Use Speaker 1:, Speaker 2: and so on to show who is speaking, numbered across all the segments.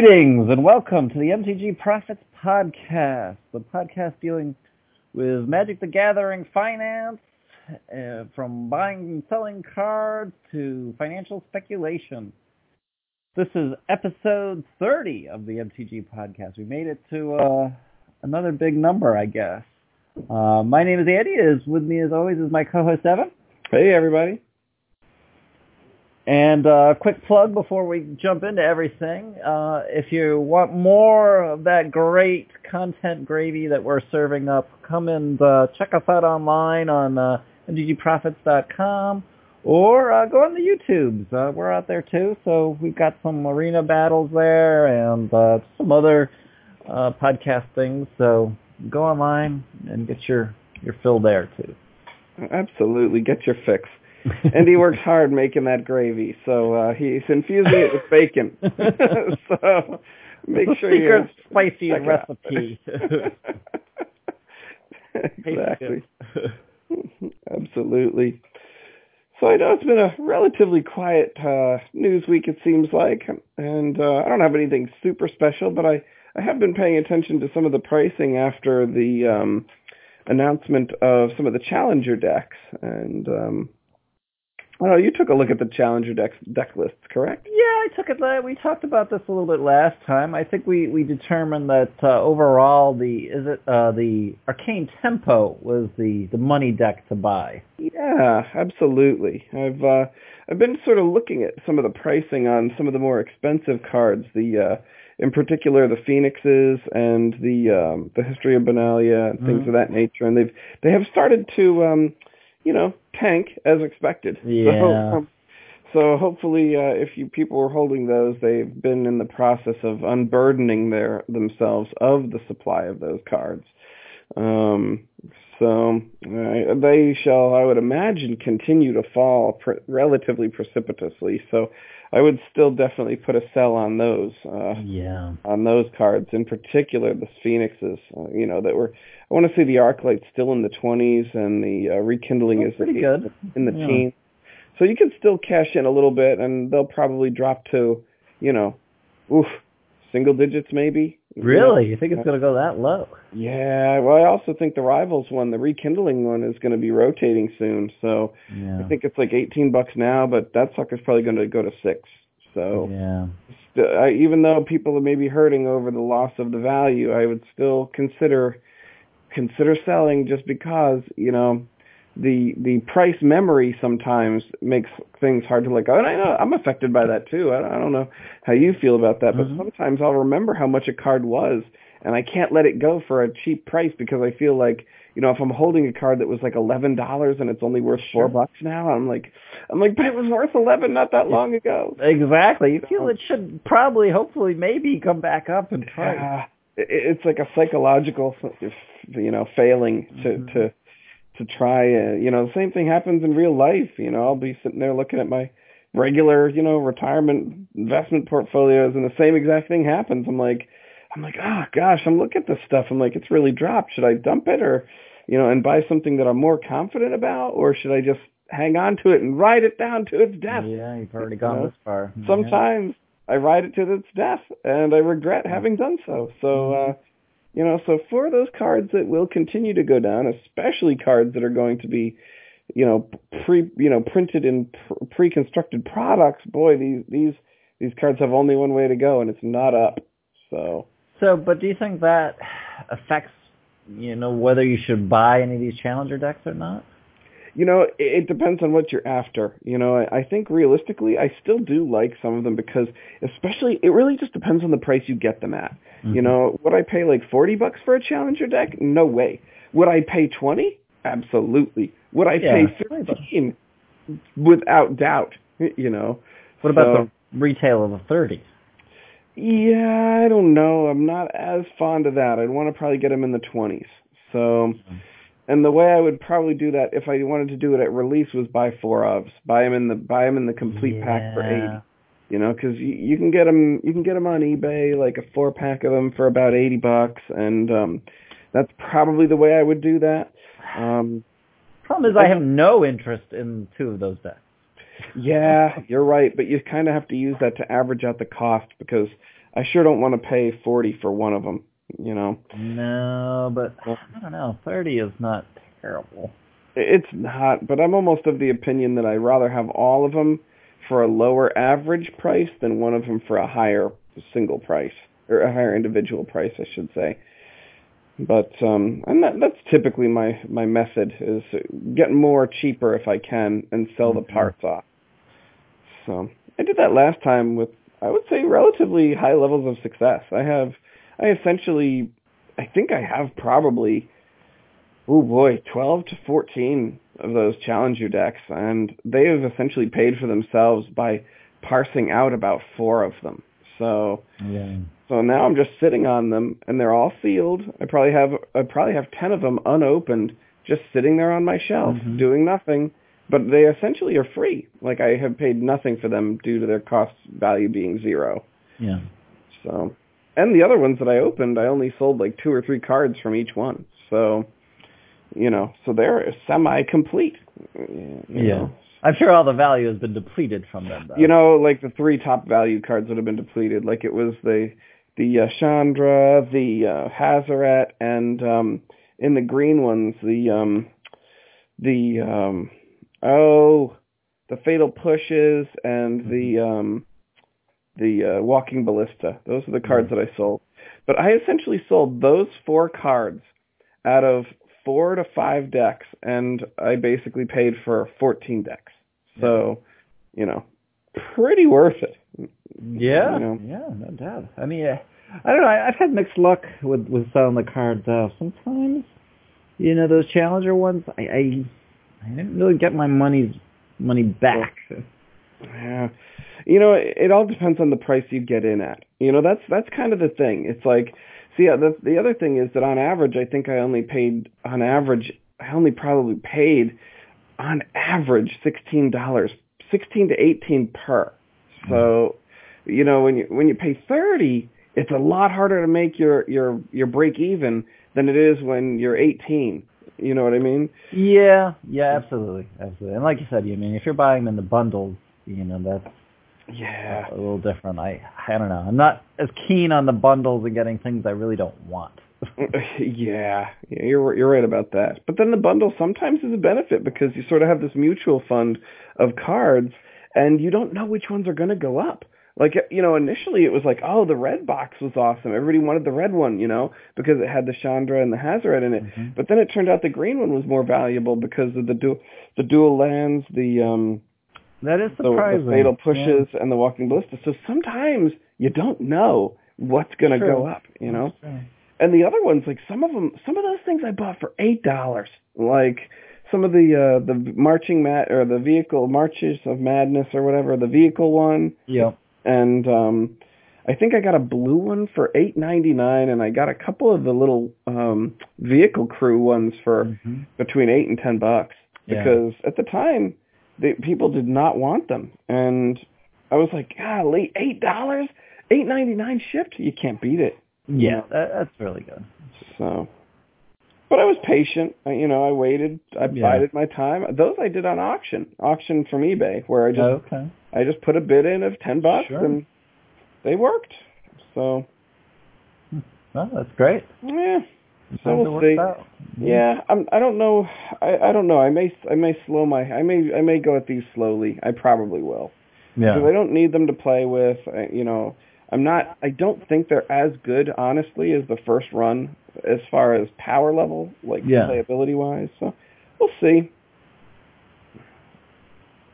Speaker 1: Greetings and welcome to the MTG Profits Podcast, the podcast dealing with Magic the Gathering finance, uh, from buying and selling cards to financial speculation. This is episode 30 of the MTG Podcast. We made it to uh, another big number, I guess. Uh, my name is Andy. Is with me as always is my co-host Evan.
Speaker 2: Hey, everybody.
Speaker 1: And a uh, quick plug before we jump into everything. Uh, if you want more of that great content gravy that we're serving up, come and uh, check us out online on uh, mtgprofits.com or uh, go on the YouTubes. Uh, we're out there too, so we've got some arena battles there and uh, some other uh, podcast things. So go online and get your, your fill there too.
Speaker 2: Absolutely. Get your fix. And he works hard making that gravy. So uh, he's infusing it with bacon. so make
Speaker 1: the
Speaker 2: sure you
Speaker 1: spicy recipe.
Speaker 2: exactly. Absolutely. So I know it's been a relatively quiet uh, news week, it seems like, and uh, I don't have anything super special, but I, I have been paying attention to some of the pricing after the um, announcement of some of the challenger decks, and um, I you took a look at the challenger deck deck lists, correct?
Speaker 1: Yeah, I took it. la- We talked about this a little bit last time. I think we we determined that uh, overall the is it uh, the arcane tempo was the the money deck to buy.
Speaker 2: Yeah, absolutely. I've uh, I've been sort of looking at some of the pricing on some of the more expensive cards. The uh, in particular the Phoenixes and the um, the History of Benalia and things
Speaker 1: Mhm.
Speaker 2: of that nature, and they've they have started to um, you know tank as expected.
Speaker 1: Yeah.
Speaker 2: So, um, so hopefully, uh, if you people are holding those, they've been in the process of unburdening their themselves of the supply of those cards. Um, so uh, they shall, I would imagine, continue to fall pr- relatively precipitously. So I would still definitely put a sell on those. Uh,
Speaker 1: Yeah.
Speaker 2: on those cards, in particular the Phoenixes. Uh, you know that were. I want to see the Arclight still in the 20s, and the uh, rekindling
Speaker 1: That's
Speaker 2: is
Speaker 1: pretty good.
Speaker 2: in the
Speaker 1: Yeah.
Speaker 2: teens. So you can still cash in a little bit, and they'll probably drop to, you know, oof, single digits maybe.
Speaker 1: Really? You think it's going to go that low?
Speaker 2: Yeah. Well, I also think the Rivals one, the rekindling one, is going to be rotating soon. So
Speaker 1: Yeah.
Speaker 2: I think it's like 18 bucks now, but that sucker's probably going to go to six. So
Speaker 1: yeah.
Speaker 2: st- I, even though people may be hurting over the loss of the value, I would still consider consider selling just because you know the the price memory sometimes makes things hard to let go. And I know I'm affected by that too. I, I don't know how you feel about that, but sometimes I'll remember how much a card was, and I can't let it go for a cheap price because I feel like you know if I'm holding a card that was like eleven dollars and it's only worth
Speaker 1: Sure.
Speaker 2: four bucks now, I'm like I'm like, but it was worth eleven not that long ago.
Speaker 1: Exactly. You feel it should probably, hopefully, maybe come back up in price.
Speaker 2: It- it's like a psychological, you know, failing to
Speaker 1: Mhm.
Speaker 2: to to try. Uh, you know, the same thing happens in real life. You know, I'll be sitting there looking at my regular, you know, retirement investment portfolios, and the same exact thing happens. I'm like, I'm like, oh gosh, I'm looking at this stuff. I'm like, it's really dropped. Should I dump it or, you know, and buy something that I'm more confident about, or should I just hang on to it and ride it down to its death?
Speaker 1: Yeah, you've already gone
Speaker 2: know,
Speaker 1: this far.
Speaker 2: sometimes I ride it to its death, and I regret having done so. So, uh, you know, so for those cards that will continue to go down, especially cards that are going to be, you know, pre, you know, printed in pre-constructed products, boy, these these these cards have only one way to go, and it's not up. So,
Speaker 1: So, but do you think that affects, you know, whether you should buy any of these challenger decks or not?
Speaker 2: You know, it, it depends on what you're after. You know, I, I think realistically, I still do like some of them because, especially, it really just depends on the price you get them at.
Speaker 1: Mm-hmm.
Speaker 2: You know, would I pay like 40 bucks for a challenger deck? No way. Would I pay 20? Absolutely. Would I
Speaker 1: Yeah.
Speaker 2: pay 15? Without doubt. You know.
Speaker 1: What about
Speaker 2: So-
Speaker 1: the retail of the 30s?
Speaker 2: Yeah, I don't know. I'm not as fond of that. I'd want to probably get them in the 20s. So, and the way I would probably do that if I wanted to do it at release was buy four ofs. Buy them in the buy them in the complete pack for 80. You know, because you, you can get them you can get them on eBay like a four pack of them for about 80 bucks, and um, that's probably the way I would do that. Um,
Speaker 1: Problem is, I have no interest in two of those decks.
Speaker 2: yeah, you're right, but you kind of have to use that to average out the cost because I sure don't want to pay 40 for one of them, you know.
Speaker 1: No, but I don't know. 30 is not terrible.
Speaker 2: It's not, but I'm almost of the opinion that I'd rather have all of them for a lower average price than one of them for a higher single price or a higher individual price, I should say. But um and that, that's typically my my method is get more cheaper if I can and sell the
Speaker 1: Mhm.
Speaker 2: parts off. So I did that last time with I would say relatively high levels of success. I have I essentially I think I have probably oh boy, 12 to 14 of those challenger decks and they have essentially paid for themselves by parsing out about 4 of them. So
Speaker 1: Yeah.
Speaker 2: so now I'm just sitting on them, and they're all sealed. I probably have I probably have ten of them unopened, just sitting there on my shelf,
Speaker 1: Mhm.
Speaker 2: doing nothing. But they essentially are free. Like I have paid nothing for them due to their cost value being zero.
Speaker 1: Yeah.
Speaker 2: So, and the other ones that I opened, I only sold like two or three cards from each one. So, you know, so they're semi-complete. you
Speaker 1: Yeah.
Speaker 2: know.
Speaker 1: I'm sure all the value has been depleted from them, though.
Speaker 2: You know, like the three top value cards would have been depleted. Like it was the the uh, Chandra, the uh, Hazoret, and um, in the green ones, the um, the um, oh, the Fatal Pushes and the um, the uh, Walking Ballista. Those are the cards that I sold. But I essentially sold those four cards out of four to five decks, and I basically paid for 14 decks. So, you know, pretty worth it.
Speaker 1: Yeah,
Speaker 2: You know.
Speaker 1: yeah, no doubt. I mean, uh, I don't know. I, I've had mixed luck with with selling the cards off. Sometimes, you know, those challenger ones, I I, I didn't really get my money's money back.
Speaker 2: Yeah. You know, it, it all depends on the price you get in at. You know, that's that's kind of the thing. It's like, see, uh, the the other thing is that on average, I think I only paid on average, I only probably paid on average sixteen dollars, sixteen to eighteen per. So, you know, when you when you pay thirty, it's a lot harder to make your your your break even than it is when you're eighteen. You know what I mean?
Speaker 1: Yeah, yeah, absolutely, absolutely. And like you said, you mean if you're buying them in the bundles, you know, that's
Speaker 2: Yeah.
Speaker 1: a little different. I I don't know. I'm not as keen on the bundles and getting things I really don't want.
Speaker 2: yeah, yeah, you're you're right about that. But then the bundle sometimes is a benefit because you sort of have this mutual fund of cards, and you don't know which ones are going to go up. Like you know, initially it was like, oh, the red box was awesome. Everybody wanted the red one, you know, because it had the Chandra and the Hazoret in it.
Speaker 1: Mhm.
Speaker 2: But then it turned out the green one was more valuable because of the dual the dual lands, the um
Speaker 1: That is surprising.
Speaker 2: the fatal
Speaker 1: Yeah.
Speaker 2: pushes, and the walking ballista. So sometimes you don't know what's going to go up, you know. And the other ones, like some of them, some of those things I bought for eight dollars. Like some of the uh the marching mat or the vehicle marches of madness or whatever, the vehicle one,
Speaker 1: Yeah.
Speaker 2: and um I think I got a blue one for eight ninety nine, and I got a couple of the little um vehicle crew ones for
Speaker 1: Mhm.
Speaker 2: between eight and ten bucks
Speaker 1: Yeah.
Speaker 2: because at the time the people did not want them, and I was like, golly, eight dollars, eight ninety nine shipped, you can't beat it.
Speaker 1: Yeah, that, that's really good.
Speaker 2: So, but I was patient. I, you know, I waited. I
Speaker 1: Yeah.
Speaker 2: bided my time. Those I did on auction, auction from eBay, where I just
Speaker 1: okay.
Speaker 2: I just put a bid in of ten bucks,
Speaker 1: Sure.
Speaker 2: and they worked. So,
Speaker 1: Well, that's great.
Speaker 2: yeah. So we'll see.
Speaker 1: out.
Speaker 2: Yeah, I'm. I don't know. I I don't know. I may I may slow my. I may I may go at these slowly. I probably will Yeah. because I don't need them to play with. I, you know, I'm not. I don't think they're as good, honestly, as the first run as far as power level, like
Speaker 1: Yeah.
Speaker 2: playability wise. So we'll see.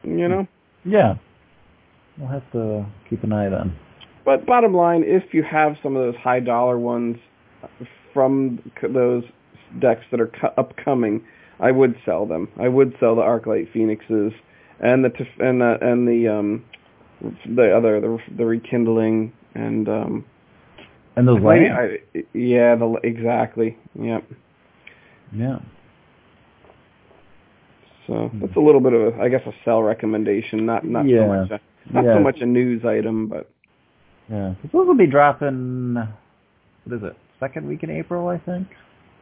Speaker 2: You know,
Speaker 1: Yeah. We'll have to keep an eye then.
Speaker 2: but bottom line, if you have some of those high dollar ones from those decks that are cu- upcoming, I would sell them. I would sell the Arclight Phoenixes and the Tef- and the and the um the other the the rekindling and um
Speaker 1: And those
Speaker 2: Maybe
Speaker 1: lands.
Speaker 2: I, yeah, the exactly. Yep.
Speaker 1: Yeah.
Speaker 2: So that's a little bit of a, I guess, a sell recommendation, not not
Speaker 1: Yeah.
Speaker 2: so much a, not
Speaker 1: yeah.
Speaker 2: so much a news item, but
Speaker 1: Yeah. 'Cause those will be dropping. What is it? Second week in April, I think.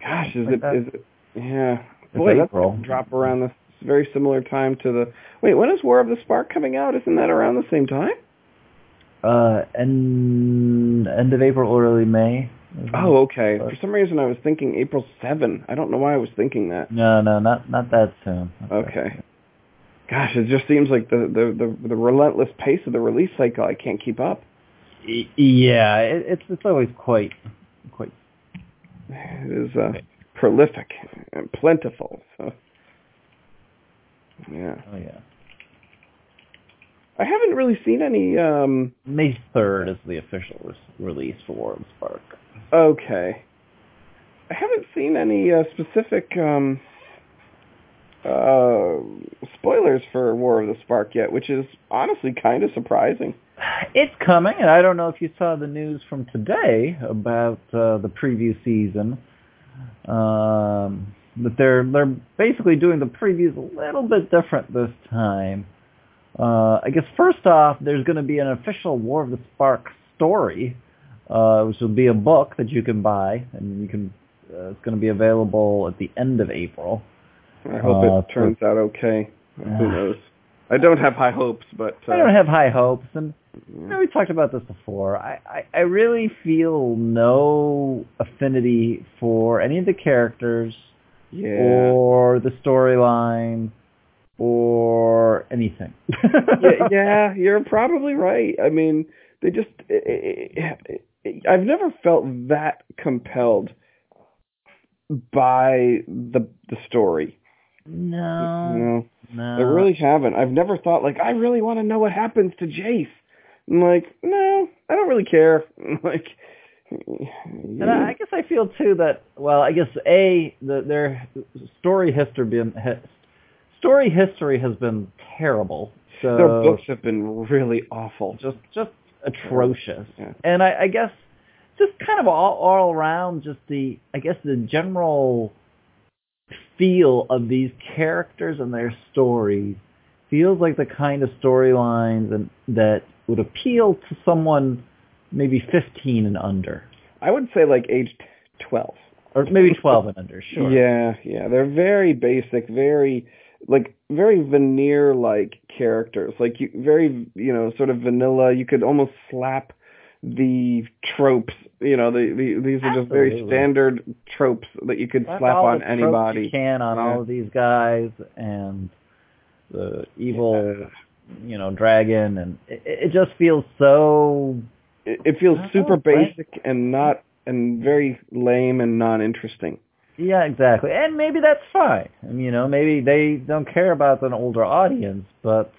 Speaker 2: gosh, is
Speaker 1: Like
Speaker 2: it
Speaker 1: that.
Speaker 2: is it? Yeah,
Speaker 1: It's
Speaker 2: boy,
Speaker 1: April.
Speaker 2: drop around this very similar time to the. Wait, when is War of the Spark coming out? Isn't that around the same time?
Speaker 1: Uh, end end of April, or early May.
Speaker 2: Oh, okay. For some reason, I was thinking April 7. I don't know why I was thinking that.
Speaker 1: No, no, not not that soon. Not that
Speaker 2: Okay.
Speaker 1: soon.
Speaker 2: Gosh, it just seems like the the the, the relentless pace of the release cycle. I can't keep up.
Speaker 1: Yeah, it, it's it's always quite quite.
Speaker 2: It is uh, prolific and plentiful. So, yeah,
Speaker 1: Oh yeah.
Speaker 2: I haven't really seen any. um
Speaker 1: May third is the official re- release for War of Spark.
Speaker 2: Okay, I haven't seen any uh, specific um uh spoilers for War of the Spark yet, which is honestly kind of surprising.
Speaker 1: It's coming, and I don't know if you saw the news from today about uh, the preview season. Um, but they're they're basically doing the previews a little bit different this time. Uh, I guess first off, there's going to be an official War of the Spark story, uh, which will be a book that you can buy, and you can. Uh, it's going to be available at the end of April.
Speaker 2: I hope
Speaker 1: Uh,
Speaker 2: it turns out okay. Who
Speaker 1: Uh,
Speaker 2: knows? I don't have high hopes, but uh,
Speaker 1: I don't have high hopes, and You know, we talked about this before. I, I, I really feel no affinity for any of the characters
Speaker 2: yeah.
Speaker 1: or the storyline or anything.
Speaker 2: yeah, yeah, you're probably right. I mean, they just. I've never felt that compelled by the the story.
Speaker 1: No,
Speaker 2: No,
Speaker 1: no.
Speaker 2: I really haven't. I've never thought like I really want to know what happens to Jace. I'm like, no, I don't really care. like,
Speaker 1: And I, I guess I feel too that well, I guess a the, their story history been story history has been terrible. So
Speaker 2: their books have been really awful.
Speaker 1: just just atrocious.
Speaker 2: Yeah.
Speaker 1: And I, I guess just kind of all all around just the I guess the general feel of these characters and their stories feels like the kind of storylines that would appeal to someone maybe 15 and under
Speaker 2: I would say like age twelve.
Speaker 1: or maybe 12 and under sure
Speaker 2: Yeah, yeah. They're very basic, very like very veneer like characters. Like you very you know, sort of vanilla. You could almost slap the tropes, you know, the, the these are just very standard tropes that you could
Speaker 1: Slap
Speaker 2: slap on anybody.
Speaker 1: you can on
Speaker 2: Yeah.
Speaker 1: all of these guys and the evil
Speaker 2: Yeah.
Speaker 1: you know dragon and it, it just feels so
Speaker 2: It, it feels super
Speaker 1: right.
Speaker 2: basic and not and very lame and non-interesting.
Speaker 1: Yeah, exactly. And maybe that's fine. You know, maybe they don't care about an older audience, but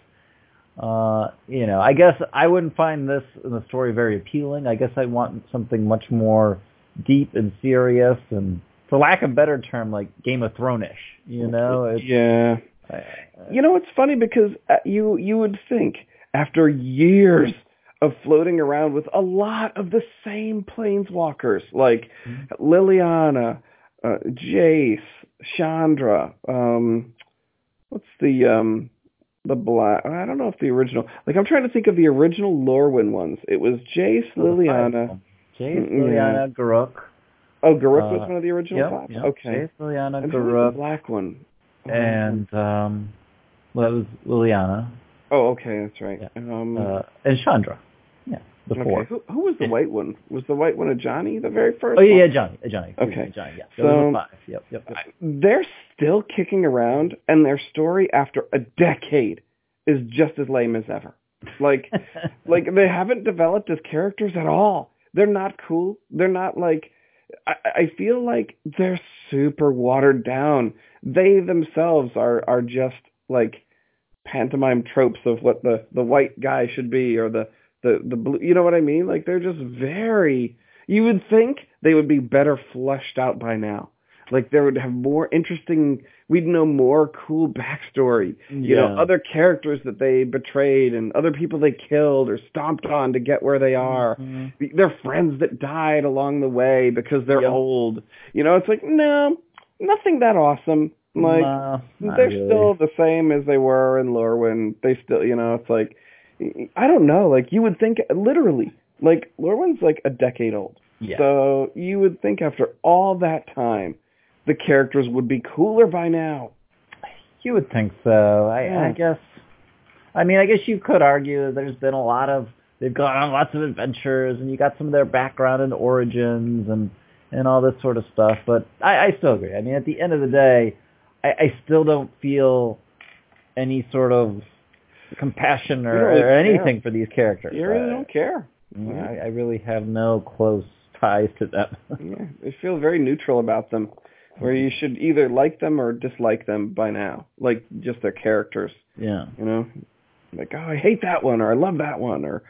Speaker 1: uh, you know, I guess I wouldn't find this in the story very appealing. I guess I want something much more deep and serious and for lack of a better term, like Game of Thrones-ish. You know, it's,
Speaker 2: yeah.
Speaker 1: I,
Speaker 2: You know, it's funny because uh, you you would think after years of floating around with a lot of the same planeswalkers, like Liliana, uh, Jace, Chandra, um, what's the um, the black? I don't know if the original. Like I'm trying to think of the original Lorwyn ones. It was Jace, Liliana.
Speaker 1: Jace, Liliana, Garruk.
Speaker 2: Oh, Garruk was
Speaker 1: Uh,
Speaker 2: one of the original
Speaker 1: Yep,
Speaker 2: five.
Speaker 1: yep.
Speaker 2: Okay.
Speaker 1: Jace, Liliana,
Speaker 2: And who the black one?
Speaker 1: and um, well, that was Liliana
Speaker 2: oh, okay, that's right.
Speaker 1: Yeah.
Speaker 2: Um,
Speaker 1: uh, and Chandra. The four.
Speaker 2: Okay. Who, who was the white one? Was the white one a Johnny? The very first.
Speaker 1: Oh yeah, yeah. Johnny, uh, Johnny.
Speaker 2: Okay.
Speaker 1: Johnny. Yeah,
Speaker 2: So-
Speaker 1: five. Yep, yep. yep.
Speaker 2: They're still kicking around, and their story after a decade is just as lame as ever. Like, like they haven't developed as characters at all. They're not cool. They're not like. I, I feel like they're super watered down. They themselves are are just like pantomime tropes of what the the white guy should be or the the the blue. You know what I mean? Like they're just very. You would think they would be better fleshed out by now. Like they would have more interesting. We'd know more cool backstory. You know, other characters that they betrayed and other people they killed or stomped on to get where they are.
Speaker 1: Mhm.
Speaker 2: Their friends that died along the way because they're
Speaker 1: Yep.
Speaker 2: old. You know, it's like no, nothing that awesome. Like
Speaker 1: Nah,
Speaker 2: they're
Speaker 1: really.
Speaker 2: still the same as they were in Lorwyn. They still, you know, it's like I don't know. Like you would think, literally, like Lorwyn's like a decade old.
Speaker 1: yeah.
Speaker 2: So you would think after all that time, the characters would be cooler by now.
Speaker 1: You would think so. I,
Speaker 2: Yeah.
Speaker 1: I guess. I mean, I guess you could argue that there's been a lot of they've gone on lots of adventures, and you got some of their background and origins and and all this sort of stuff. But I, I still agree. I mean, at the end of the day, I, I still don't feel any sort of compassion or,
Speaker 2: really
Speaker 1: or anything for these characters.
Speaker 2: You really
Speaker 1: I-
Speaker 2: don't care.
Speaker 1: I, I really have no close ties to them.
Speaker 2: Yeah, they feel very neutral about them, where you should either like them or dislike them by now, like just their characters.
Speaker 1: yeah.
Speaker 2: You know, like oh, I hate that one or I love that one or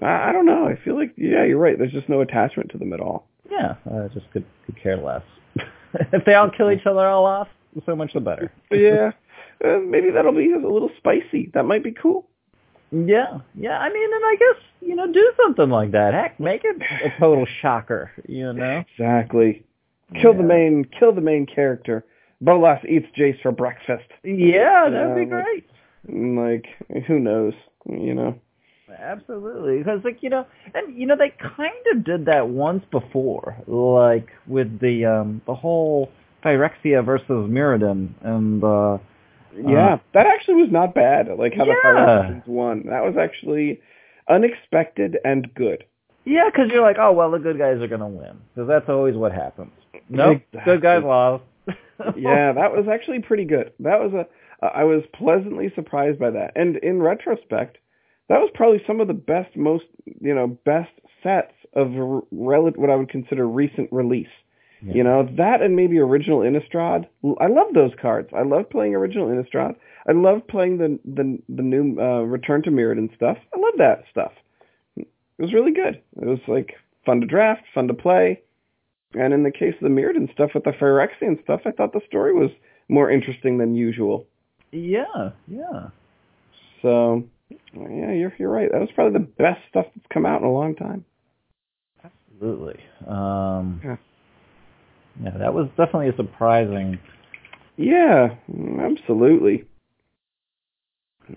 Speaker 2: I, I don't know. I feel like yeah, you're right. There's just no attachment to them at all.
Speaker 1: Yeah, I just could, could care less. if they all kill each other all off, so much the better.
Speaker 2: Yeah, uh, maybe that'll be a little spicy. That might be cool.
Speaker 1: Yeah, yeah. I mean, and I guess you know, do something like that. Heck, make it a total shocker. You know.
Speaker 2: Exactly. Kill the main. Kill the main character. Bolas eats Jace for breakfast.
Speaker 1: Yeah, that'd be
Speaker 2: Yeah, like-
Speaker 1: great.
Speaker 2: Like who knows? You know.
Speaker 1: Absolutely, because like you know, and you know they kind of did that once before, like with the um the whole Phyrexia versus Mirrodin, and uh
Speaker 2: Yeah, uh, that actually was not bad. Like how the
Speaker 1: Yeah.
Speaker 2: Phyrexians won. That was actually unexpected and good.
Speaker 1: yeah, because you're like, oh well, the good guys are gonna win, because that's always what happens. Nope, good guys
Speaker 2: Exactly.
Speaker 1: lost.
Speaker 2: yeah, that was actually pretty good. That was a uh, I was pleasantly surprised by that. And in retrospect, that was probably some of the best most, you know, best sets of rel- what I would consider recent release.
Speaker 1: Yeah.
Speaker 2: You know, that and maybe original Innistrad. I love those cards. I love playing original Innistrad. I love playing the the the new uh, Return to Mirrodin stuff. I love that stuff. It was really good. It was like fun to draft, fun to play. And in the case of the Mirrodin stuff with the Phyrexian stuff, I thought the story was more interesting than usual.
Speaker 1: yeah, yeah.
Speaker 2: So, yeah, you're you're right. That was probably the best stuff that's come out in a long time.
Speaker 1: Absolutely. Um,
Speaker 2: Yeah.
Speaker 1: Yeah, that was definitely a surprising.
Speaker 2: Yeah, absolutely.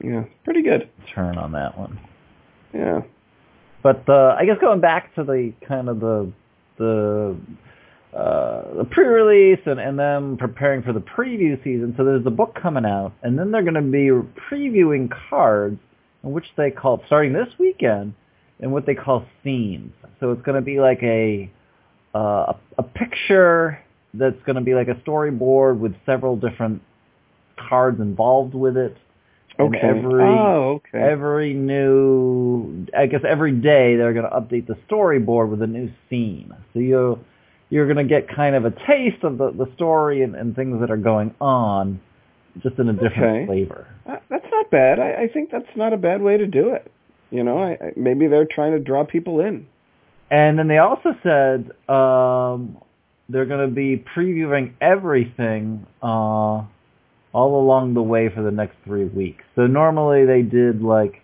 Speaker 2: Yeah, pretty good.
Speaker 1: turn on that one.
Speaker 2: Yeah.
Speaker 1: But uh, I guess going back to the kind of the the uh, the pre-release and, and them preparing for the preview season. So there's the book coming out, and then they're going to be previewing cards, in which they call starting this weekend, in what they call themes. So it's going to be like a uh, a, a picture that's going to be like a storyboard with several different cards involved with it. And
Speaker 2: Okay.
Speaker 1: every
Speaker 2: oh, okay.
Speaker 1: every new I guess every day they're going to update the storyboard with a new scene. So you you're going to get kind of a taste of the, the story and, and things that are going on just in a different
Speaker 2: Okay.
Speaker 1: flavor.
Speaker 2: Uh, that's not bad. I, I think that's not a bad way to do it. You know, I, I, maybe they're trying to draw people in.
Speaker 1: And then they also said um, they're going to be previewing everything uh, all along the way for the next three weeks. So normally they did like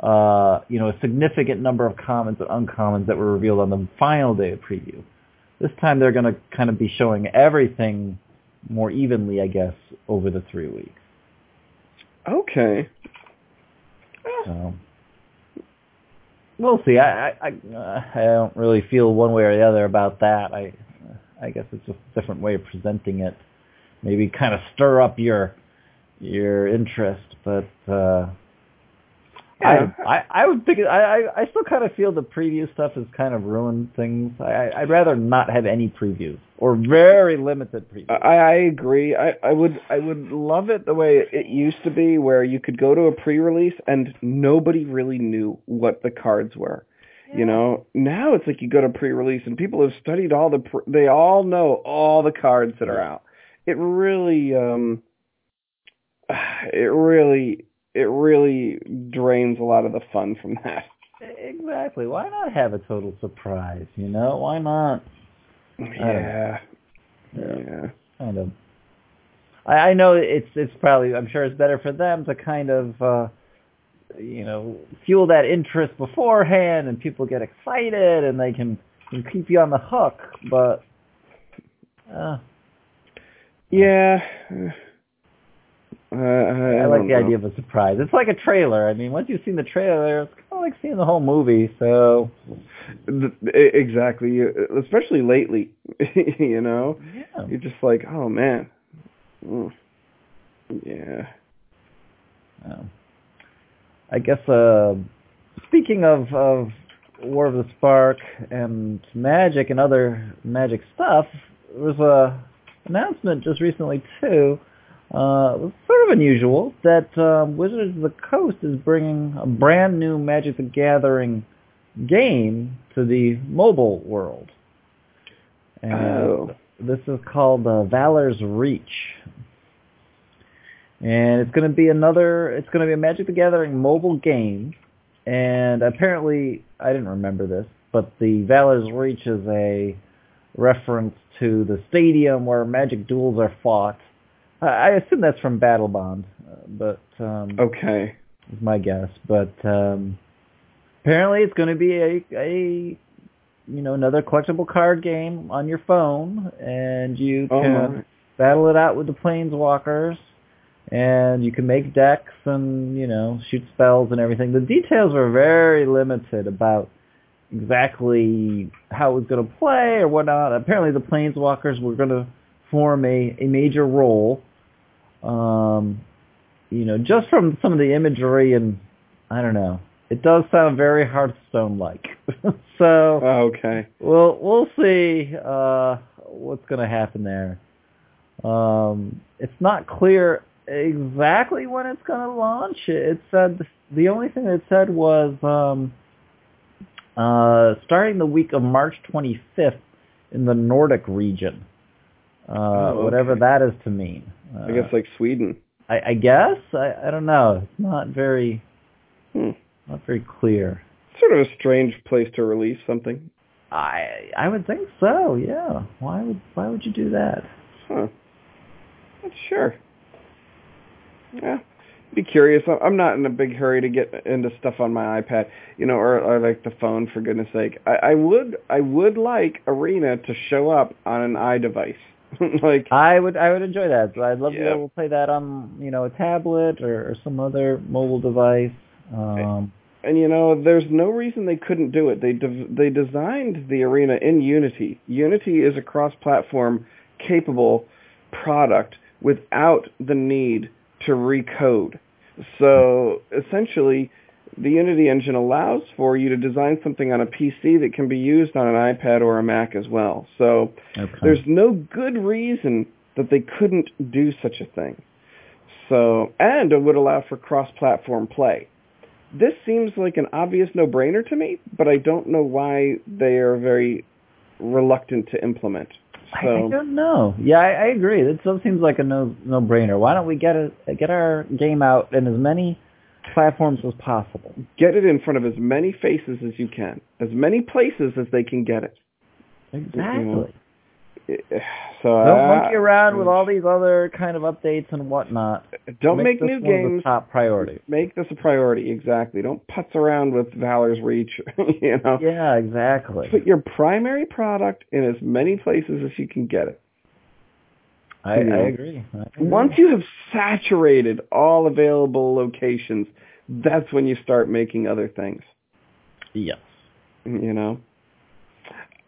Speaker 1: uh, you know a significant number of commons and uncommons that were revealed on the final day of preview. This time they're going to kind of be showing everything more evenly, I guess, over the three weeks.
Speaker 2: Okay.
Speaker 1: So we'll see. I I I, uh, I don't really feel one way or the other about that. I I guess it's a different way of presenting it. Maybe kind of stir up your your interest, but uh
Speaker 2: Yeah.
Speaker 1: I, I I would think I, I I still kind of feel the preview stuff has kind of ruined things. I I- I'd rather not have any previews or very limited previews.
Speaker 2: I, I agree. I, I would I would love it the way it used to be, where you could go to a pre-release and nobody really knew what the cards were. You know, now it's like you go to pre-release and people have studied all the. Pre- they all know all the cards that are out. It really, um, it really, it really drains a lot of the fun from that.
Speaker 1: Exactly. Why not have a total surprise? You know, why not?
Speaker 2: Yeah,
Speaker 1: Yeah.
Speaker 2: yeah.
Speaker 1: kind of. I, I know it's it's probably I'm sure it's better for them to kind of uh, you know fuel that interest beforehand and people get excited and they can, can keep you on the hook. But uh,
Speaker 2: Yeah. Uh, I,
Speaker 1: I, like the
Speaker 2: know.
Speaker 1: idea of a surprise. It's like a trailer. I mean, once you've seen the trailer, it's kind of like seeing the whole movie. So
Speaker 2: Exactly, especially lately. you know,
Speaker 1: yeah,
Speaker 2: you're just like, oh man. Mm. Yeah.
Speaker 1: Um, I guess uh, speaking of of War of the Spark and Magic and other Magic stuff, there was a announcement just recently too. Uh, sort of unusual that um, Wizards of the Coast is bringing a brand new Magic the Gathering game to the mobile world. And
Speaker 2: Oh.
Speaker 1: this is called uh, Valor's Reach. And it's going to be another, it's going to be a Magic the Gathering mobile game. And apparently, I didn't remember this, but the Valor's Reach is a reference to the stadium where Magic duels are fought. I assume that's from Battlebond, uh, but um,
Speaker 2: Okay.
Speaker 1: is my guess. But um, apparently, it's going to be a a you know another collectible card game on your phone, and you
Speaker 2: Oh
Speaker 1: can
Speaker 2: my.
Speaker 1: battle it out with the planeswalkers, and you can make decks and you know shoot spells and everything. The details were very limited about exactly how it was going to play or whatnot. Apparently, the planeswalkers were going to form a a major role. Um, you know, just from some of the imagery and I don't know, it does sound very Hearthstone-like. so
Speaker 2: Oh, okay.
Speaker 1: we'll we'll see uh, what's going to happen there. Um, it's not clear exactly when it's going to launch. It said the only thing it said was um, uh, starting the week of March 25th in the Nordic region. Uh,
Speaker 2: Oh,
Speaker 1: Whatever
Speaker 2: okay.
Speaker 1: that is to mean. Uh,
Speaker 2: I guess like Sweden.
Speaker 1: I, I guess I, I don't know. It's not very
Speaker 2: Hmm.
Speaker 1: not very clear.
Speaker 2: Sort of a strange place to release something.
Speaker 1: I I would think so. Yeah. Why would why would you do that?
Speaker 2: Huh. Not sure. Yeah. Be curious. I'm not in a big hurry to get into stuff on my iPad, you know, or, or like the phone for goodness sake. I, I would I would like Arena to show up on an iDevice. like
Speaker 1: I would I would enjoy that. So I'd love to be able to play that on you know a tablet or, or some other mobile device. Um,
Speaker 2: and you know, there's no reason they couldn't do it. They de- they designed the arena in Unity. Unity is a cross-platform capable product without the need to recode. So essentially, the Unity engine allows for you to design something on a PC that can be used on an iPad or a Mac as well. So
Speaker 1: okay.
Speaker 2: there's no good reason that they couldn't do such a thing. So, and it would allow for cross-platform play. This seems like an obvious no-brainer to me, but I don't know why they are very reluctant to implement.
Speaker 1: I,
Speaker 2: So,
Speaker 1: I don't know. Yeah, I, I agree. It still seems like a no no brainer. Why don't we get a get our game out in as many platforms as possible?
Speaker 2: get it in front of as many faces as you can, as many places as they can get it.
Speaker 1: Exactly.
Speaker 2: So
Speaker 1: Don't
Speaker 2: uh,
Speaker 1: monkey around with all these other kind of updates and whatnot.
Speaker 2: Don't make,
Speaker 1: this
Speaker 2: new games.
Speaker 1: top priority.
Speaker 2: Make this a priority. Exactly. Don't putz around with Valor's Reach. you know.
Speaker 1: Yeah, exactly.
Speaker 2: Put your primary product in as many places as you can get it.
Speaker 1: I,
Speaker 2: you know.
Speaker 1: I agree. I agree.
Speaker 2: Once you have saturated all available locations, that's when you start making other things.
Speaker 1: yes.
Speaker 2: You know.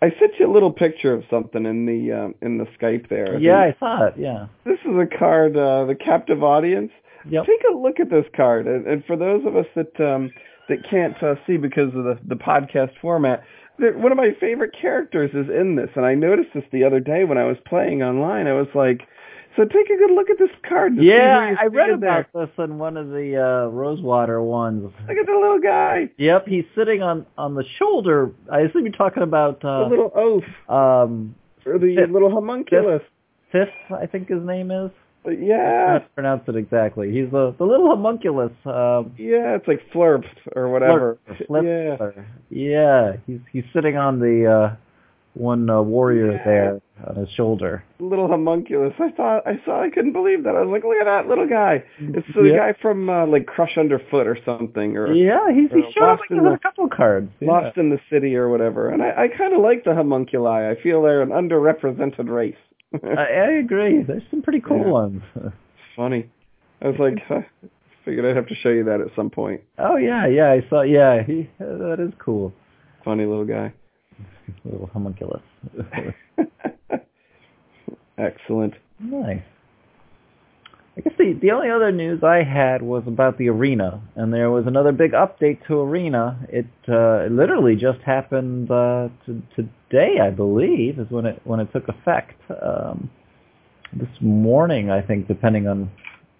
Speaker 2: I sent you a little picture of something in the um, in the Skype there.
Speaker 1: Yeah, I saw it. Yeah.
Speaker 2: This is a card, uh, the captive audience.
Speaker 1: Yep.
Speaker 2: Take a look at this card, and, and for those of us that um, that can't uh, see because of the the podcast format, one of my favorite characters is in this, and I noticed this the other day when I was playing online. I was like, so take a good look at this card.
Speaker 1: Yeah, I read
Speaker 2: in there.
Speaker 1: about this in one of the uh, Rosewater ones.
Speaker 2: Look at the little guy,
Speaker 1: Yep, he's sitting on on the shoulder. I assume you're talking about
Speaker 2: the
Speaker 1: uh,
Speaker 2: little oaf,
Speaker 1: um,
Speaker 2: or the
Speaker 1: Fifth.
Speaker 2: little homunculus.
Speaker 1: Fifth, I think his name is. I
Speaker 2: Yeah,
Speaker 1: can't pronounce it exactly. He's the the little homunculus. Um,
Speaker 2: yeah, it's like flurp or whatever.
Speaker 1: Flip-
Speaker 2: Yeah.
Speaker 1: or- yeah. He's he's sitting on the uh, one uh, warrior
Speaker 2: Yeah.
Speaker 1: there on his shoulder.
Speaker 2: little homunculus. I thought I saw. I couldn't believe that. I was like, look at that little guy. It's the
Speaker 1: Yeah.
Speaker 2: guy from uh, like Crush Underfoot or something, or
Speaker 1: Yeah, he's
Speaker 2: or
Speaker 1: he's showing
Speaker 2: Lost
Speaker 1: like
Speaker 2: the-
Speaker 1: a couple cards. Yeah.
Speaker 2: Lost in the City or whatever. And I, I kind of like the homunculi. I feel they're an underrepresented race.
Speaker 1: I, I agree. There's some pretty cool
Speaker 2: Yeah.
Speaker 1: ones.
Speaker 2: Funny. I was like, huh, figured I'd have to show you that at some point.
Speaker 1: Oh yeah, yeah. I saw. Yeah, he that is cool.
Speaker 2: Funny little guy.
Speaker 1: Little homunculus.
Speaker 2: Excellent.
Speaker 1: nice. I guess the the only other news I had was about the arena, and there was another big update to arena. It uh, literally just happened uh, to, today, I believe, is when it when it took effect. Um, this morning, I think, depending on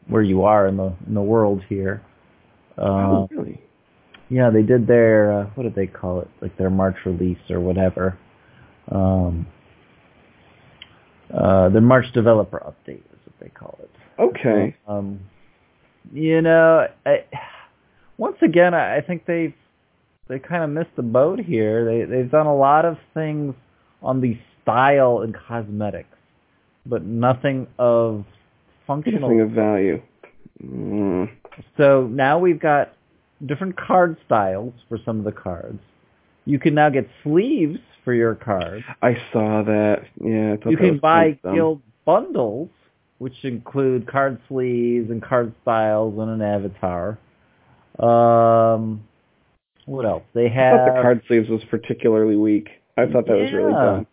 Speaker 1: where you are in the in the world here.
Speaker 2: Uh, oh, really?
Speaker 1: Yeah, they did their uh, what did they call it? Like their March release or whatever. Um, uh, their March developer update is what they call it.
Speaker 2: Okay.
Speaker 1: Um, you know, I, once again, I, I think they've they kind of missed the boat here. They they've done a lot of things on the style and cosmetics, but nothing of functional.
Speaker 2: Nothing of value. Mm.
Speaker 1: So now we've got different card styles for some of the cards. You can now get sleeves for your cards.
Speaker 2: I saw that. Yeah.
Speaker 1: you can buy guild bundles which include card sleeves and card styles and an avatar. Um, what else? They have.
Speaker 2: I thought the card sleeves was particularly weak. I thought that yeah. was really dumb.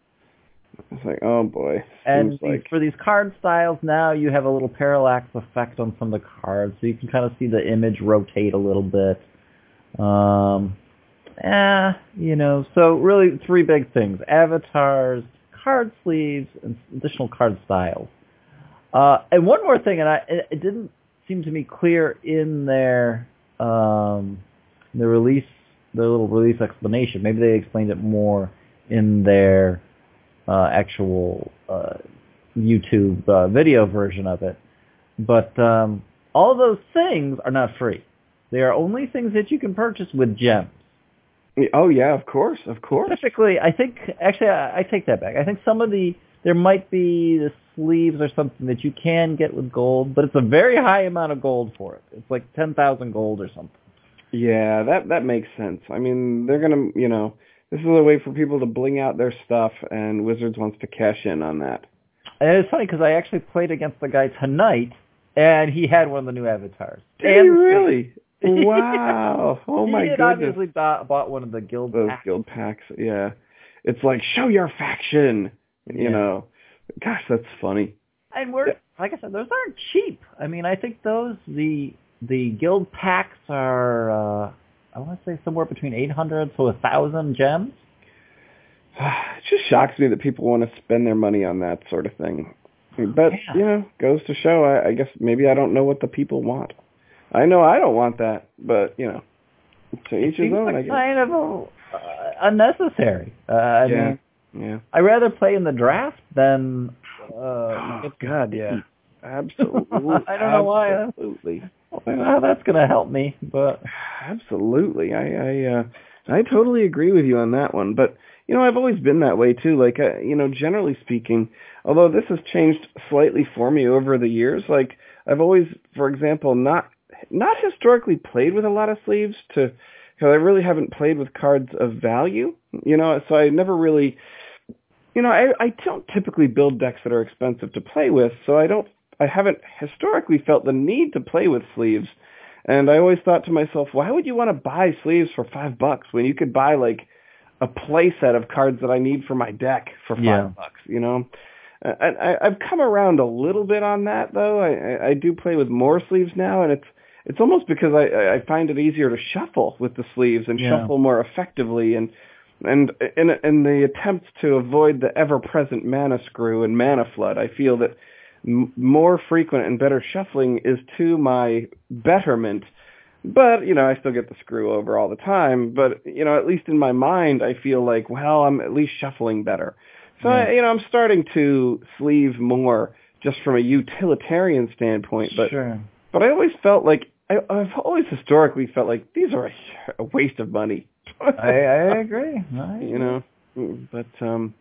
Speaker 2: It's like, oh boy.
Speaker 1: And
Speaker 2: like...
Speaker 1: for these card styles now, you have a little parallax effect on some of the cards, so you can kind of see the image rotate a little bit. Um, eh, you know, so really three big things: avatars, card sleeves, and additional card styles. Uh, and one more thing, and I, it didn't seem to me clear in their um, the release, the little release explanation. Maybe they explained it more in their uh, actual uh, YouTube uh, video version of it. But um, all those things are not free. They are only things that you can purchase with gems.
Speaker 2: Oh yeah, of course, of course.
Speaker 1: Specifically, I think actually I, I take that back. I think some of the there might be the sleeves or something that you can get with gold, but it's a very high amount of gold for it. It's like 10,000 gold or something.
Speaker 2: Yeah, that that makes sense. I mean, they're going to, you know, this is a way for people to bling out their stuff and Wizards wants to cash in on that.
Speaker 1: And it's funny because I actually played against the guy tonight and he had one of the new avatars.
Speaker 2: Did and he really? wow. Oh my goodness.
Speaker 1: He obviously bought, bought one of the guild
Speaker 2: Those
Speaker 1: packs.
Speaker 2: guild packs, yeah. It's like show your faction. You yeah. know, gosh, that's funny.
Speaker 1: And we're like I said, those aren't cheap. I mean, I think those the the guild packs are uh I want to say somewhere between 800 to a 1000 gems.
Speaker 2: it just shocks me that people want to spend their money on that sort of thing. But,
Speaker 1: yeah.
Speaker 2: you know, goes to show I, I guess maybe I don't know what the people want. I know I don't want that, but, you know, to each his own, I guess.
Speaker 1: kind of uh, unnecessary. Uh, I
Speaker 2: yeah.
Speaker 1: mean,
Speaker 2: yeah.
Speaker 1: I rather play in the draft than. Uh,
Speaker 2: oh, God, yeah. Absolutely.
Speaker 1: I don't know why.
Speaker 2: Absolutely.
Speaker 1: How that's going to help me, but
Speaker 2: absolutely. I I uh, I totally agree with you on that one. But you know, I've always been that way too. Like, uh, you know, generally speaking, although this has changed slightly for me over the years, like I've always, for example, not not historically played with a lot of sleeves to because I really haven't played with cards of value. You know, so I never really you know, I, I don't typically build decks that are expensive to play with, so I don't, I haven't historically felt the need to play with sleeves. And I always thought to myself, why would you want to buy sleeves for five bucks when you could buy like a play set of cards that I need for my deck for five
Speaker 1: yeah.
Speaker 2: bucks, you know? I, I, I've come around a little bit on that though. I, I do play with more sleeves now, and it's it's almost because I, I find it easier to shuffle with the sleeves and
Speaker 1: yeah.
Speaker 2: shuffle more effectively and and in, in the attempt to avoid the ever-present mana screw and mana flood, I feel that m- more frequent and better shuffling is to my betterment. But, you know, I still get the screw over all the time. But, you know, at least in my mind, I feel like, well, I'm at least shuffling better. So,
Speaker 1: Yeah.
Speaker 2: I, you know, I'm starting to sleeve more just from a utilitarian standpoint. But,
Speaker 1: sure.
Speaker 2: but I always felt like, I, I've always historically felt like these are a, a waste of money.
Speaker 1: I, I agree. I
Speaker 2: you know but um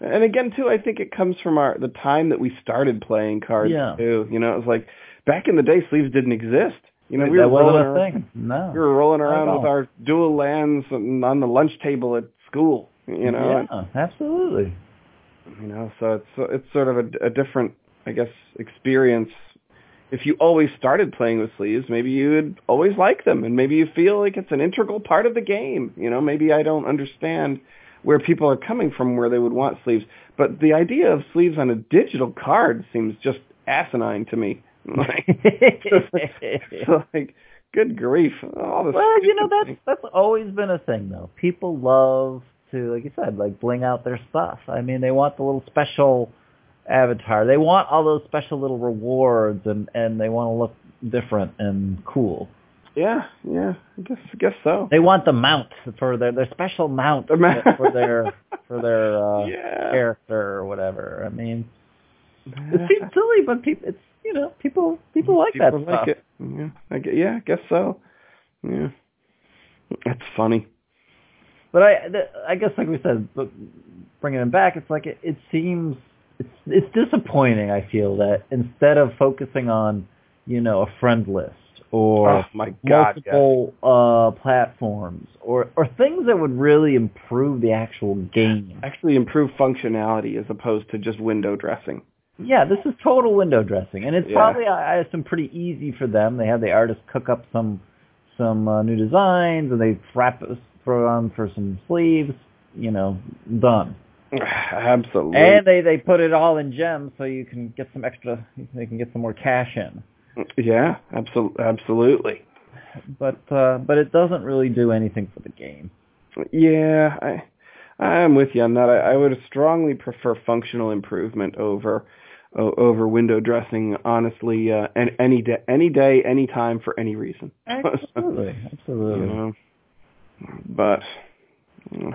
Speaker 2: and again too i think it comes from our the time that we started playing cards
Speaker 1: Yeah.
Speaker 2: too you know it was like back in the day sleeves didn't exist you know we
Speaker 1: that
Speaker 2: were rolling around,
Speaker 1: thing. No.
Speaker 2: we were rolling around with our dual lands on on the lunch table at school you know
Speaker 1: Yeah, absolutely.
Speaker 2: you know so it's it's sort of a, a different i guess experience if you always started playing with sleeves, maybe you would always like them, and maybe you feel like it's an integral part of the game. You know, maybe I don't understand where people are coming from where they would want sleeves, but the idea of sleeves on a digital card seems just asinine to me. like, it's like, good grief! All this
Speaker 1: well, you know that's that's always been a thing though. People love to, like you said, like bling out their stuff. I mean, they want the little special avatar. They want all those special little rewards, and and they want to look different and cool.
Speaker 2: Yeah, yeah, I guess I guess so.
Speaker 1: They want the mount for their their special mount for their for their uh,
Speaker 2: Yeah.
Speaker 1: character or whatever. I mean, it seems silly, but people, it's you know, people people like that
Speaker 2: People
Speaker 1: stuff.
Speaker 2: it. Yeah, I gue- yeah, I guess so. Yeah, that's funny.
Speaker 1: But I, I guess like we said, but bringing it back, it's like it, it seems it's it's disappointing. I feel that instead of focusing on you know a friend list or
Speaker 2: oh my god, yes.
Speaker 1: multiple uh, platforms or or things that would really improve the actual game.
Speaker 2: actually improve functionality as opposed to just window dressing.
Speaker 1: Yeah, this is total window dressing, and it's
Speaker 2: Yeah.
Speaker 1: probably I I assume pretty easy for them. They have the artists cook up some some uh, new designs, and they wrap throw it on for some sleeves. You know, done.
Speaker 2: Absolutely.
Speaker 1: And they they put it all in gems, so you can get some extra. They can get some more cash in.
Speaker 2: yeah, absolutely, absolutely.
Speaker 1: But uh, but it doesn't really do anything for the game.
Speaker 2: Yeah, I I'm with you on that. I, I would strongly prefer functional improvement over over window dressing. Honestly, uh, and any day, any day, any time, for any reason.
Speaker 1: Absolutely, absolutely.
Speaker 2: you know. But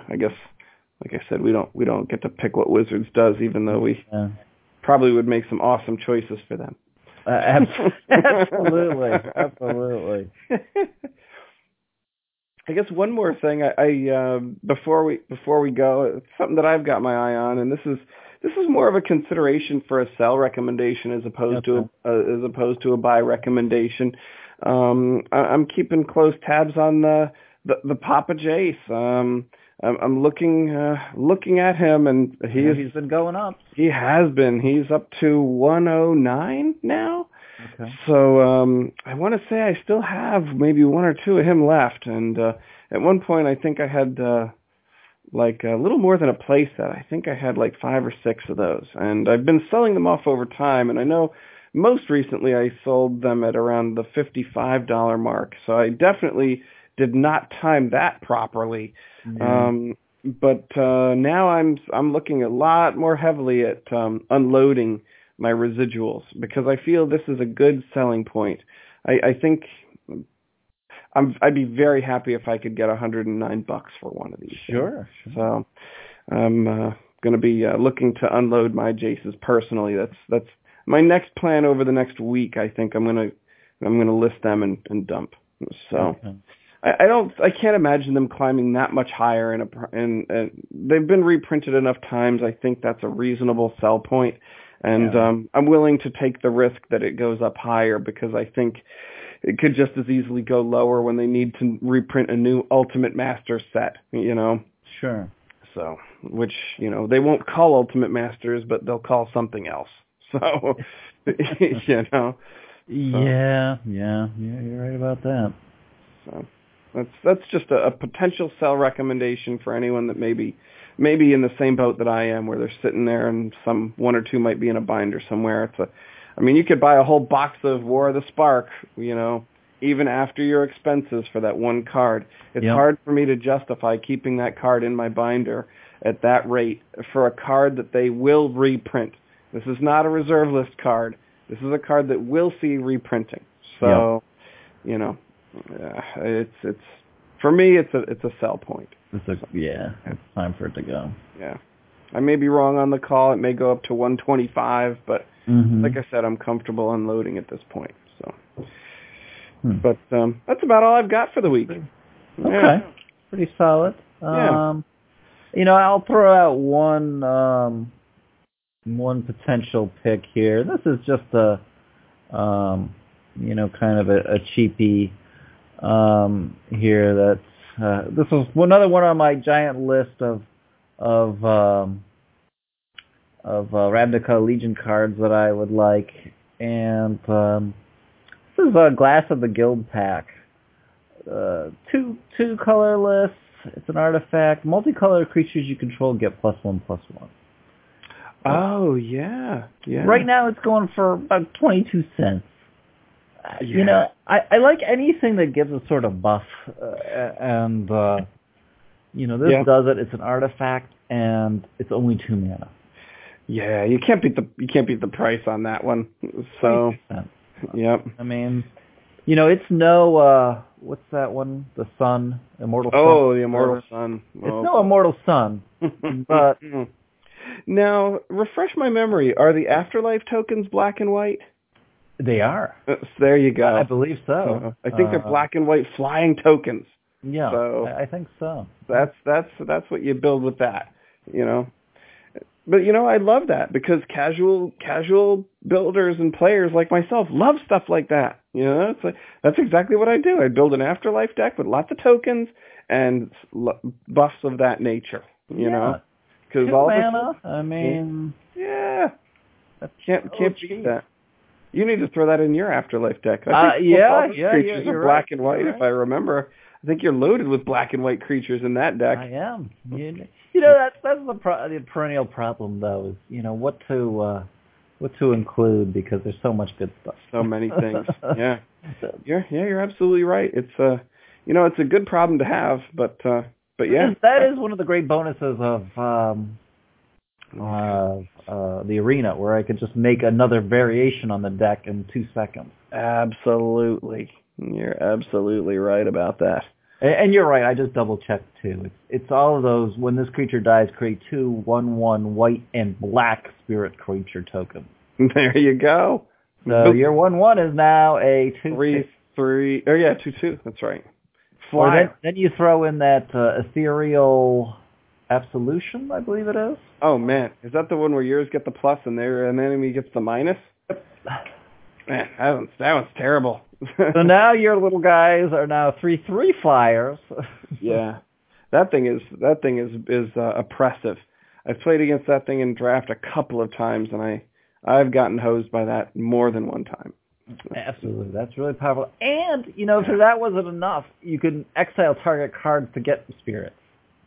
Speaker 2: I guess, like I said, we don't we don't get to pick what Wizards does, even though we
Speaker 1: Yeah.
Speaker 2: probably would make some awesome choices for them.
Speaker 1: Uh, ab- absolutely, absolutely.
Speaker 2: I guess one more thing I, I uh, before we before we go, it's something that I've got my eye on, and this is this is more of a consideration for a sell recommendation as opposed to a, uh, as opposed to a buy recommendation. Um, I, I'm keeping close tabs on the the, the Papa Jace. Um, I'm, I'm looking uh, looking at him, and he
Speaker 1: Yeah,
Speaker 2: is,
Speaker 1: he's been going up.
Speaker 2: he has been. He's up to 109 now.
Speaker 1: Okay.
Speaker 2: So um I want to say I still have maybe one or two of him left, and uh, at one point I think I had uh, like a little more than a play set. I think I had like five or six of those, and I've been selling them off over time. And I know most recently I sold them at around the fifty-five dollar mark. So I definitely did not time that properly.
Speaker 1: Yeah.
Speaker 2: Um, but uh, now I'm I'm looking a lot more heavily at um, unloading my residuals because I feel this is a good selling point. I, I think I'm I'd be very happy if I could get 109 bucks for one of these.
Speaker 1: sure. sure.
Speaker 2: So I'm uh, going to be uh, looking to unload my Jaces personally. That's that's my next plan over the next week. I think I'm going to I'm going to list them and, and dump. So.
Speaker 1: Okay.
Speaker 2: I, I don't. I can't imagine them climbing that much higher. In a, pr- and uh, they've been reprinted enough times. I think that's a reasonable sell point, and
Speaker 1: Yeah.
Speaker 2: um, I'm willing to take the risk that it goes up higher because I think it could just as easily go lower when they need to reprint a new Ultimate Master set. You know,
Speaker 1: Sure.
Speaker 2: so which you know they won't call Ultimate Masters, but they'll call something else. So you know.
Speaker 1: Yeah, yeah, yeah. You're right about that.
Speaker 2: So that's that's just a, a potential sell recommendation for anyone that maybe maybe in the same boat that I am, where they're sitting there and some one or two might be in a binder somewhere. It's a, I mean, you could buy a whole box of War of the Spark, you know, even after your expenses for that one card. It's
Speaker 1: Yep.
Speaker 2: hard for me to justify keeping that card in my binder at that rate for a card that they will reprint. This is not a reserve list card. This is a card that will see reprinting. So, you know, uh, it's it's for me it's a it's a sell point.
Speaker 1: It's a, yeah, it's time for it to go.
Speaker 2: Yeah. I may be wrong on the call. It may go up to 125, but
Speaker 1: Mm-hmm.
Speaker 2: like I said, I'm comfortable unloading at this point. So,
Speaker 1: Hmm.
Speaker 2: but um, that's about all I've got for the week.
Speaker 1: Okay.
Speaker 2: Yeah.
Speaker 1: Pretty solid.
Speaker 2: Yeah.
Speaker 1: Um, you know, I'll throw out one um, one potential pick here. This is just a um, you know, kind of a, a cheapie um, here. That's uh, this was another one on my giant list of of um, of uh, Ravnica Allegiance cards that I would like, and um, this is a Glass of the Guildpact. Uh, two two colorless. It's an artifact. Multicolored creatures you control get plus one plus one.
Speaker 2: Oh yeah, yeah.
Speaker 1: Right now it's going for about twenty two cents. You know, I, I like anything that gives a sort of buff, uh, and uh, you know, this
Speaker 2: Yeah.
Speaker 1: does it. It's an artifact, and it's only two mana.
Speaker 2: Yeah, you can't beat the you can't beat the price on that one. So,
Speaker 1: 20%.
Speaker 2: yep.
Speaker 1: I mean, you know, it's no uh, what's that one? The Sun, Immortal. Sun?
Speaker 2: Oh, the Immortal Sun.
Speaker 1: It's no Immortal Sun. but-
Speaker 2: now, refresh my memory. Are the afterlife tokens black and white?
Speaker 1: They are.
Speaker 2: Uh, there you go.
Speaker 1: I believe so.
Speaker 2: I think they're
Speaker 1: Uh,
Speaker 2: black and white flying tokens.
Speaker 1: Yeah,
Speaker 2: so-
Speaker 1: I, think so.
Speaker 2: That's that's that's what you build with that, you know. But you know, I love that because casual casual builders and players like myself love stuff like that. You know, it's like that's exactly what I do. I build an afterlife deck with lots of tokens and buffs of that nature. You
Speaker 1: yeah.
Speaker 2: know, because all
Speaker 1: mana. I mean,
Speaker 2: yeah,
Speaker 1: that's
Speaker 2: can't can't
Speaker 1: cheap.
Speaker 2: beat that. You need to throw that in your afterlife deck. I
Speaker 1: Uh, yeah,
Speaker 2: all
Speaker 1: yeah,
Speaker 2: creatures
Speaker 1: you're-
Speaker 2: are black
Speaker 1: right,
Speaker 2: and white.
Speaker 1: you're
Speaker 2: If I remember, I think you're loaded with black and white creatures in that deck.
Speaker 1: I am. You, you know that's that's the, pro- the perennial problem though is you know what to uh what to include because there's so much good stuff.
Speaker 2: so many things. yeah. You're yeah, you're absolutely right. It's uh you know, it's a good problem to have, but uh but yeah.
Speaker 1: that is one of the great bonuses of um uh, uh the arena where I could just make another variation on the deck in two seconds.
Speaker 2: absolutely. You're absolutely right about that.
Speaker 1: And, and you're right. I just double checked too. It's it's all of those. When this creature dies, create two one one white and black spirit creature tokens.
Speaker 2: There you go.
Speaker 1: So your one one is now a two
Speaker 2: three three oh yeah, two two, that's right.
Speaker 1: Or then, then you throw in that uh, ethereal absolution, I believe it is.
Speaker 2: Oh man, is that the one where yours get the plus and their an enemy gets the minus? Yep. Man, that one's that one's terrible.
Speaker 1: So now your little guys are now three three flyers.
Speaker 2: yeah, that thing is that thing is is uh, oppressive. I've played against that thing in draft a couple of times, and I I've gotten hosed by that more than one time.
Speaker 1: Absolutely, that's really powerful. And you know, if that wasn't enough, you can exile target cards to get spirits.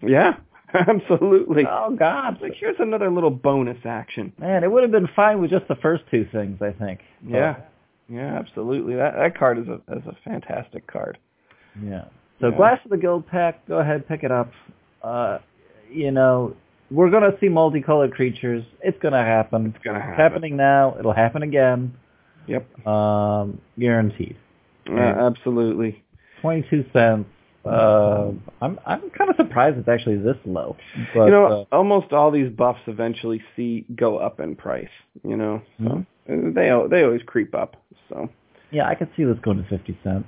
Speaker 2: Yeah, absolutely.
Speaker 1: Oh God,
Speaker 2: Like here's another little bonus action.
Speaker 1: man, it would have been fine with just the first two things, I think.
Speaker 2: Yeah, yeah, absolutely. That that card is a is a fantastic card.
Speaker 1: Yeah. So
Speaker 2: Yeah.
Speaker 1: Glass of the Guildpact, go ahead, pick it up. Uh, you know, we're gonna see multicolored creatures. It's gonna happen.
Speaker 2: It's gonna
Speaker 1: It's
Speaker 2: happen.
Speaker 1: happening now. It'll happen again.
Speaker 2: Yep,
Speaker 1: Um, guaranteed.
Speaker 2: uh, absolutely.
Speaker 1: Twenty-two cents. Uh, I'm I'm kind of surprised it's actually this low. But,
Speaker 2: you know,
Speaker 1: uh,
Speaker 2: almost all these buffs eventually see go up in price. You know, so
Speaker 1: Mhm.
Speaker 2: uh, they they always creep up. So
Speaker 1: yeah, I could see this going to fifty cents.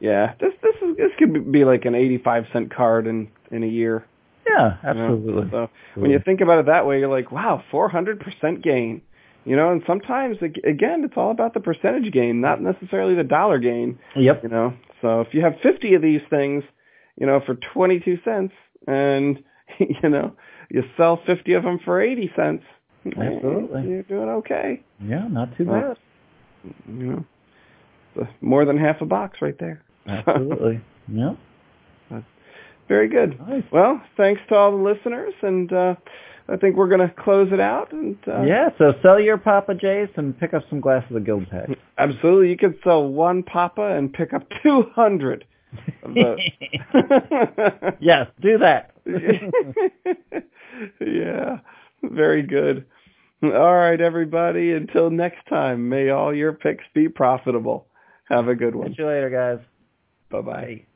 Speaker 2: yeah, this this is this could be like an eighty five cent card in in a year.
Speaker 1: Yeah,
Speaker 2: you know?
Speaker 1: absolutely.
Speaker 2: So when you think about it that way, you're like, wow, four hundred percent gain. You know, and sometimes again, it's all about the percentage gain, not necessarily the dollar gain.
Speaker 1: Yep.
Speaker 2: You know, so if you have fifty of these things, you know, for twenty two cents, and you know, you sell fifty of them for eighty cents,
Speaker 1: Absolutely.
Speaker 2: you're doing okay.
Speaker 1: Yeah, not too bad.
Speaker 2: You know, more than half a box right there.
Speaker 1: Absolutely. yeah.
Speaker 2: Very good.
Speaker 1: Nice.
Speaker 2: Well, thanks to all the listeners, and uh, I think we're going to close it out. And uh,
Speaker 1: yeah, so sell your Papa Jace and pick up some glasses of Guildpact.
Speaker 2: absolutely, you could sell one Papa and pick up two hundred of those.
Speaker 1: yes, do that.
Speaker 2: yeah, very good. All right, everybody. Until next time, may all your picks be profitable. Have a good one.
Speaker 1: Catch you later, guys.
Speaker 2: Bye bye.